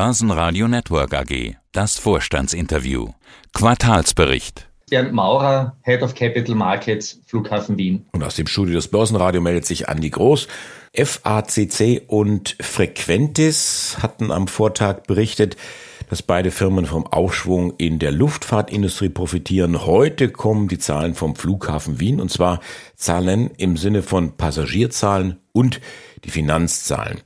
Börsenradio Network AG. Das Vorstandsinterview. Quartalsbericht. Bernd Maurer, Head of Capital Markets, Flughafen Wien. Und aus dem Studio des Börsenradio meldet sich Andi Groß. FACC und Frequentis hatten am Vortag berichtet, dass beide Firmen vom Aufschwung in der Luftfahrtindustrie profitieren. Heute kommen die Zahlen vom Flughafen Wien und zwar Zahlen im Sinne von Passagierzahlen und die Finanzzahlen.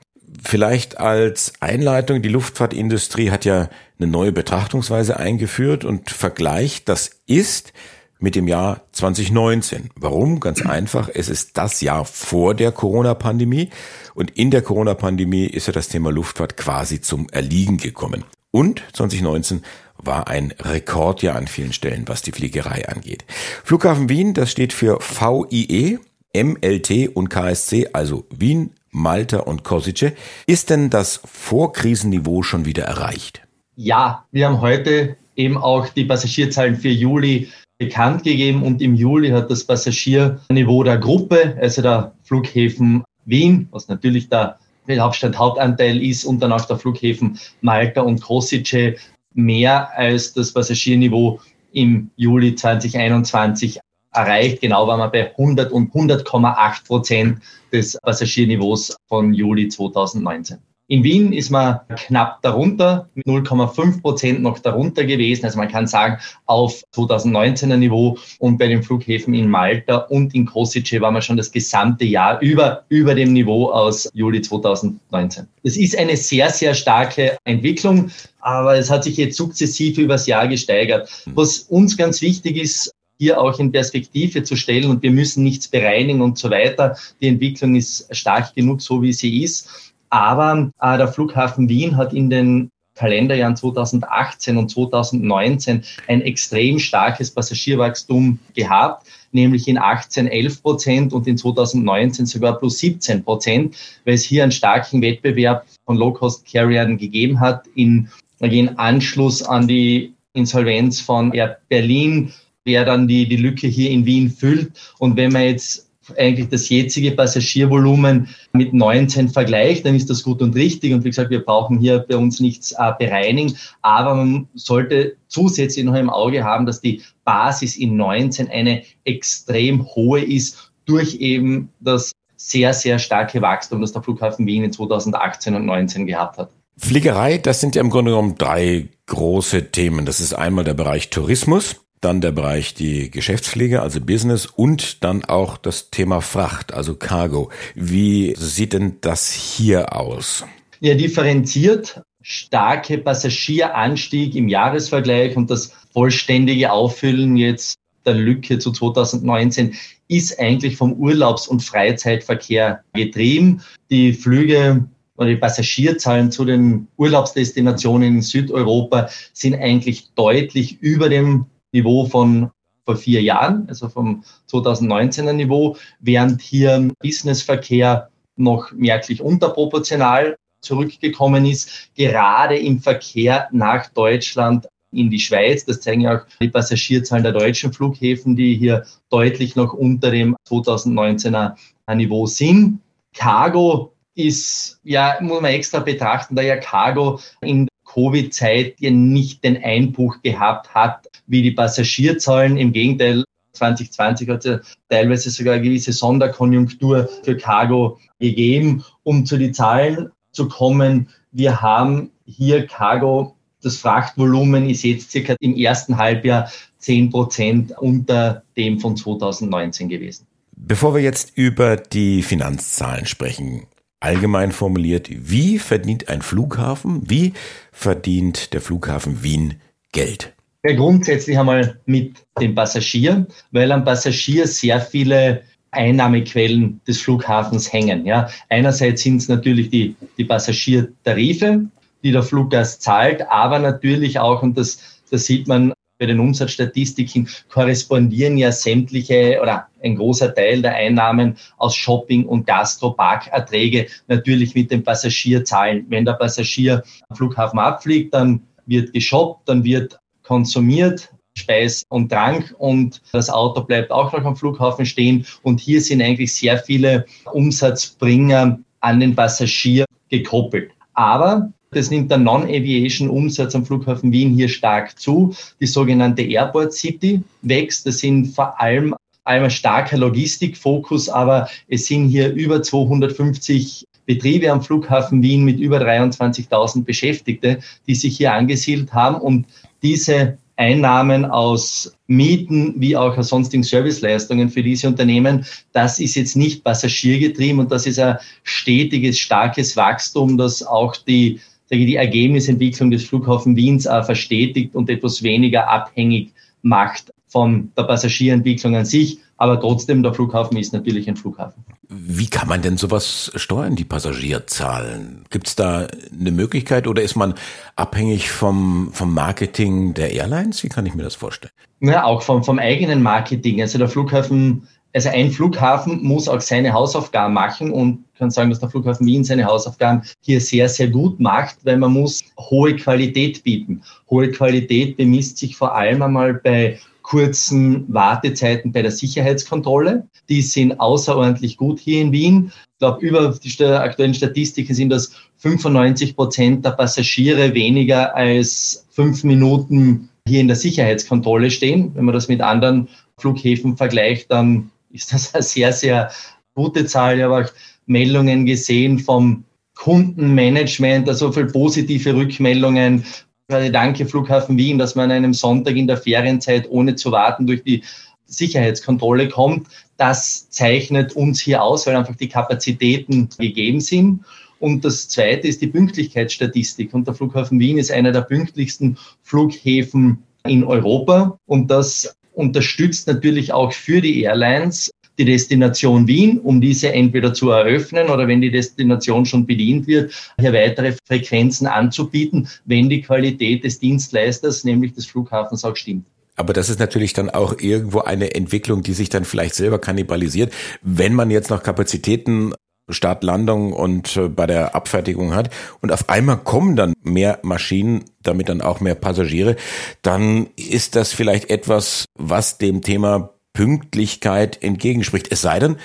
Vielleicht als Einleitung, die Luftfahrtindustrie hat ja eine neue Betrachtungsweise eingeführt und vergleicht das ist mit dem Jahr 2019. Warum? Ganz einfach, es ist das Jahr vor der Corona-Pandemie und in der Corona-Pandemie ist ja das Thema Luftfahrt quasi zum Erliegen gekommen. Und 2019 war ein Rekordjahr an vielen Stellen, was die Fliegerei angeht. Flughafen Wien, das steht für VIE, MLT und KSC, also Wien, Malta und Kosice. Ist denn das Vorkrisenniveau schon wieder erreicht? Ja, wir haben heute eben auch die Passagierzahlen für Juli bekannt gegeben und im Juli hat das Passagierniveau der Gruppe, also der Flughäfen Wien, was natürlich der Hauptstadt Hauptanteil ist und dann auch der Flughäfen Malta und Kosice mehr als das Passagierniveau im Juli 2021 erreicht. Genau waren wir bei 100 und 100,8 Prozent des Passagierniveaus von Juli 2019. In Wien ist man knapp darunter, mit 0,5 Prozent noch darunter gewesen. Also man kann sagen, auf 2019er Niveau und bei den Flughäfen in Malta und in Kosice war man schon das gesamte Jahr über, über dem Niveau aus Juli 2019. Das ist eine sehr, sehr starke Entwicklung, aber es hat sich jetzt sukzessive übers Jahr gesteigert. Was uns ganz wichtig ist, hier auch in Perspektive zu stellen und wir müssen nichts bereinigen und so weiter. Die Entwicklung ist stark genug, so wie sie ist. Aber äh, der Flughafen Wien hat in den Kalenderjahren 2018 und 2019 ein extrem starkes Passagierwachstum gehabt, nämlich in 18 11 Prozent und in 2019 sogar plus 17 Prozent, weil es hier einen starken Wettbewerb von Low-Cost-Carriern gegeben hat in, in Anschluss an die Insolvenz von Air Berlin, wer dann die, die Lücke hier in Wien füllt. Und wenn man jetzt eigentlich das jetzige Passagiervolumen mit 19 vergleicht, dann ist das gut und richtig. Und wie gesagt, wir brauchen hier bei uns nichts äh, bereinigen. Aber man sollte zusätzlich noch im Auge haben, dass die Basis in 19 eine extrem hohe ist durch eben das sehr, sehr starke Wachstum, das der Flughafen Wien in 2018 und 2019 gehabt hat. Fliegerei, das sind ja im Grunde genommen drei große Themen. Das ist einmal der Bereich Tourismus dann der Bereich die Geschäftspflege, also Business und dann auch das Thema Fracht, also Cargo. Wie sieht denn das hier aus? Ja, differenziert starke Passagieranstieg im Jahresvergleich und das vollständige Auffüllen jetzt der Lücke zu 2019 ist eigentlich vom Urlaubs- und Freizeitverkehr getrieben. Die Flüge oder die Passagierzahlen zu den Urlaubsdestinationen in Südeuropa sind eigentlich deutlich über dem Niveau von vor vier Jahren, also vom 2019er Niveau, während hier Businessverkehr noch merklich unterproportional zurückgekommen ist, gerade im Verkehr nach Deutschland in die Schweiz. Das zeigen ja auch die Passagierzahlen der deutschen Flughäfen, die hier deutlich noch unter dem 2019er Niveau sind. Cargo ist, ja, muss man extra betrachten, da ja Cargo in Covid-Zeit ja nicht den Einbruch gehabt hat, wie die Passagierzahlen. Im Gegenteil, 2020 hat es ja teilweise sogar eine gewisse Sonderkonjunktur für Cargo gegeben. Um zu den Zahlen zu kommen, wir haben hier Cargo, das Frachtvolumen ist jetzt circa im ersten Halbjahr 10 Prozent unter dem von 2019 gewesen. Bevor wir jetzt über die Finanzzahlen sprechen, allgemein formuliert, wie verdient ein Flughafen, wie verdient der Flughafen Wien Geld? Ja, grundsätzlich einmal mit dem Passagier, weil am Passagier sehr viele Einnahmequellen des Flughafens hängen. Ja, einerseits sind es natürlich die, die Passagiertarife, die der Fluggast zahlt, aber natürlich auch, und das, das sieht man bei den Umsatzstatistiken korrespondieren ja sämtliche oder ein großer Teil der Einnahmen aus Shopping und Gastro-Parkerträge natürlich mit den Passagierzahlen. Wenn der Passagier am Flughafen abfliegt, dann wird geshoppt, dann wird konsumiert, Speis und Trank und das Auto bleibt auch noch am Flughafen stehen. Und hier sind eigentlich sehr viele Umsatzbringer an den Passagier gekoppelt. Aber Das nimmt der Non-Aviation-Umsatz am Flughafen Wien hier stark zu. Die sogenannte Airport City wächst. Das sind vor allem einmal starker Logistikfokus, aber es sind hier über 250 Betriebe am Flughafen Wien mit über 23.000 Beschäftigte, die sich hier angesiedelt haben und diese Einnahmen aus Mieten wie auch aus sonstigen Serviceleistungen für diese Unternehmen, das ist jetzt nicht passagiergetrieben und das ist ein stetiges, starkes Wachstum, das auch die, die Ergebnisentwicklung des Flughafen Wiens verstetigt und etwas weniger abhängig macht von der Passagierentwicklung an sich. Aber trotzdem, der Flughafen ist natürlich ein Flughafen. Wie kann man denn sowas steuern, die Passagierzahlen? Gibt es da eine Möglichkeit oder ist man abhängig vom, vom Marketing der Airlines? Wie kann ich mir das vorstellen? Ja, auch vom, vom eigenen Marketing. Also der Flughafen, also ein Flughafen muss auch seine Hausaufgaben machen und kann sagen, dass der Flughafen Wien seine Hausaufgaben hier sehr, sehr gut macht, weil man muss hohe Qualität bieten. Hohe Qualität bemisst sich vor allem einmal bei kurzen Wartezeiten bei der Sicherheitskontrolle. Die sind außerordentlich gut hier in Wien. Ich glaube, über die aktuellen Statistiken sind das 95 Prozent der Passagiere weniger als fünf Minuten hier in der Sicherheitskontrolle stehen. Wenn man das mit anderen Flughäfen vergleicht, dann ist das eine sehr, sehr gute Zahl. Ich habe auch Meldungen gesehen vom Kundenmanagement, also viele positive Rückmeldungen Danke Flughafen Wien, dass man an einem Sonntag in der Ferienzeit ohne zu warten durch die Sicherheitskontrolle kommt. Das zeichnet uns hier aus, weil einfach die Kapazitäten gegeben sind. Und das Zweite ist die Pünktlichkeitsstatistik. Und der Flughafen Wien ist einer der pünktlichsten Flughäfen in Europa. Und das unterstützt natürlich auch für die Airlines die Destination Wien, um diese entweder zu eröffnen oder wenn die Destination schon bedient wird, hier weitere Frequenzen anzubieten, wenn die Qualität des Dienstleisters, nämlich des Flughafens, auch stimmt. Aber das ist natürlich dann auch irgendwo eine Entwicklung, die sich dann vielleicht selber kannibalisiert. Wenn man jetzt noch Kapazitäten Start, Landung und äh, bei der Abfertigung hat und auf einmal kommen dann mehr Maschinen, damit dann auch mehr Passagiere, dann ist das vielleicht etwas, was dem Thema Pünktlichkeit entgegenspricht. Es sei denn,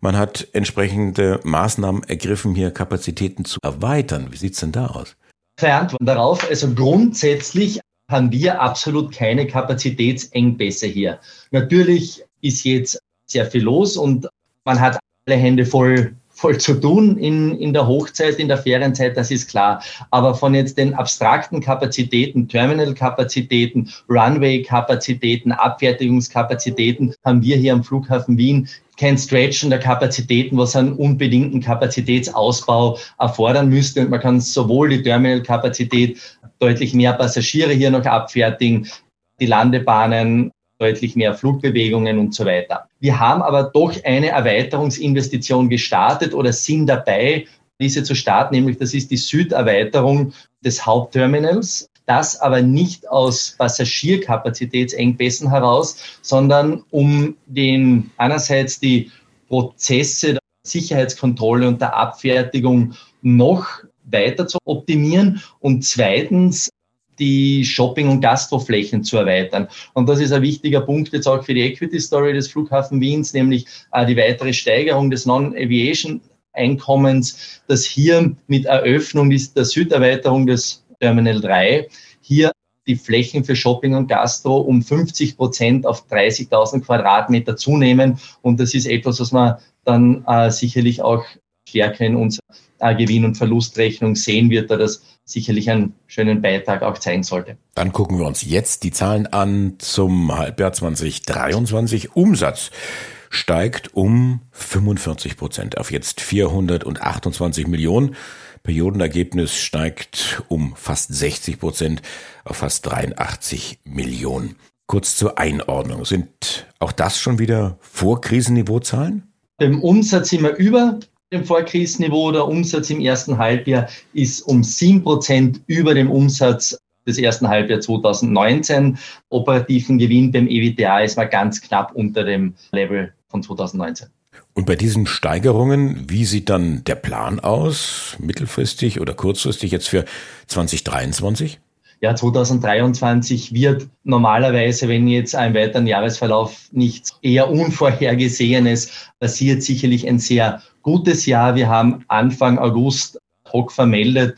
man hat entsprechende Maßnahmen ergriffen, hier Kapazitäten zu erweitern. Wie sieht's denn da aus? Zwei darauf. Also grundsätzlich haben wir absolut keine Kapazitätsengpässe hier. Natürlich ist jetzt sehr viel los und man hat alle Hände voll voll zu tun in, in der Hochzeit, in der Ferienzeit, das ist klar. Aber von jetzt den abstrakten Kapazitäten, Terminal-Kapazitäten, Runway-Kapazitäten, Abfertigungskapazitäten haben wir hier am Flughafen Wien kein Stretchen der Kapazitäten, was einen unbedingten Kapazitätsausbau erfordern müsste. Und man kann sowohl die Terminal-Kapazität deutlich mehr Passagiere hier noch abfertigen, die Landebahnen deutlich mehr Flugbewegungen und so weiter. Wir haben aber doch eine Erweiterungsinvestition gestartet oder sind dabei, diese zu starten, nämlich das ist die Süderweiterung des Hauptterminals. Das aber nicht aus Passagierkapazitätsengpässen heraus, sondern um den einerseits die Prozesse der Sicherheitskontrolle und der Abfertigung noch weiter zu optimieren und zweitens die Shopping- und Gastroflächen zu erweitern. Und das ist ein wichtiger Punkt jetzt auch für die Equity-Story des Flughafen Wiens, nämlich äh, die weitere Steigerung des Non-Aviation Einkommens, dass hier mit Eröffnung der Süderweiterung des Terminal 3 hier die Flächen für Shopping und Gastro um 50 Prozent auf 30.000 Quadratmeter zunehmen. Und das ist etwas, was man dann äh, sicherlich auch stärker in unserer Gewinn- und Verlustrechnung sehen wird, da das sicherlich einen schönen Beitrag auch zeigen sollte. Dann gucken wir uns jetzt die Zahlen an zum Halbjahr 2023. Umsatz steigt um 45 Prozent auf jetzt 428 Millionen. Periodenergebnis steigt um fast 60 Prozent auf fast 83 Millionen. Kurz zur Einordnung. Sind auch das schon wieder Vorkrisenniveauzahlen? Im Umsatz sind wir über dem Vorkrisenniveau. Der Umsatz im ersten Halbjahr ist um sieben Prozent über dem Umsatz des ersten Halbjahres 2019. Operativen Gewinn beim EWTA ist mal ganz knapp unter dem Level von 2019. Und bei diesen Steigerungen, wie sieht dann der Plan aus, mittelfristig oder kurzfristig jetzt für 2023? Ja, 2023 wird normalerweise, wenn jetzt ein weiteren Jahresverlauf nichts eher Unvorhergesehenes passiert, sicherlich ein sehr gutes Jahr. Wir haben Anfang August hoc vermeldet,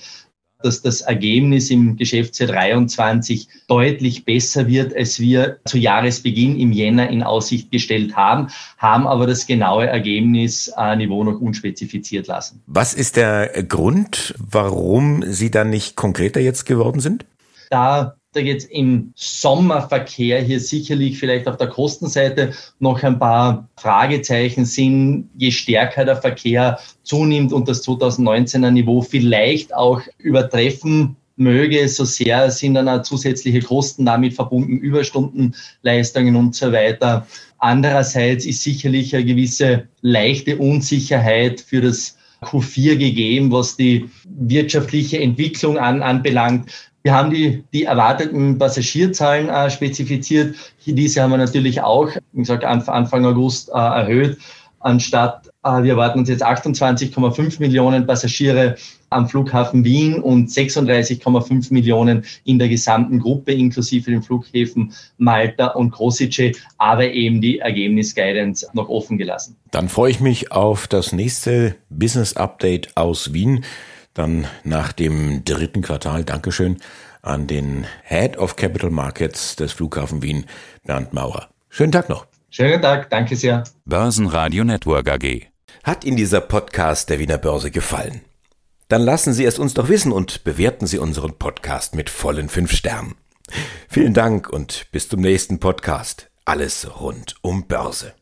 dass das Ergebnis im Geschäftsjahr 23 deutlich besser wird, als wir zu Jahresbeginn im Jänner in Aussicht gestellt haben, haben aber das genaue Ergebnisniveau noch unspezifiziert lassen. Was ist der Grund, warum Sie dann nicht konkreter jetzt geworden sind? Da da jetzt im Sommerverkehr hier sicherlich vielleicht auf der Kostenseite noch ein paar Fragezeichen sind, je stärker der Verkehr zunimmt und das 2019er Niveau vielleicht auch übertreffen möge, so sehr sind dann auch zusätzliche Kosten damit verbunden, Überstundenleistungen und so weiter. Andererseits ist sicherlich eine gewisse leichte Unsicherheit für das Q4 gegeben, was die wirtschaftliche Entwicklung an, anbelangt. Wir haben die, die erwarteten Passagierzahlen äh, spezifiziert. Diese haben wir natürlich auch, wie gesagt, Anfang August äh, erhöht. Anstatt, wir erwarten uns jetzt 28,5 Millionen Passagiere am Flughafen Wien und 36,5 Millionen in der gesamten Gruppe, inklusive den Flughäfen Malta und Kosice, aber eben die Ergebnisguidance noch offen gelassen. Dann freue ich mich auf das nächste Business Update aus Wien dann nach dem dritten Quartal Dankeschön an den Head of Capital Markets des Flughafen Wien, Bernd Maurer. Schönen Tag noch. Schönen Tag, danke sehr. Börsenradio Network AG. Hat Ihnen dieser Podcast der Wiener Börse gefallen? Dann lassen Sie es uns doch wissen und bewerten Sie unseren Podcast mit vollen fünf Sternen. Vielen Dank und bis zum nächsten Podcast. Alles rund um Börse.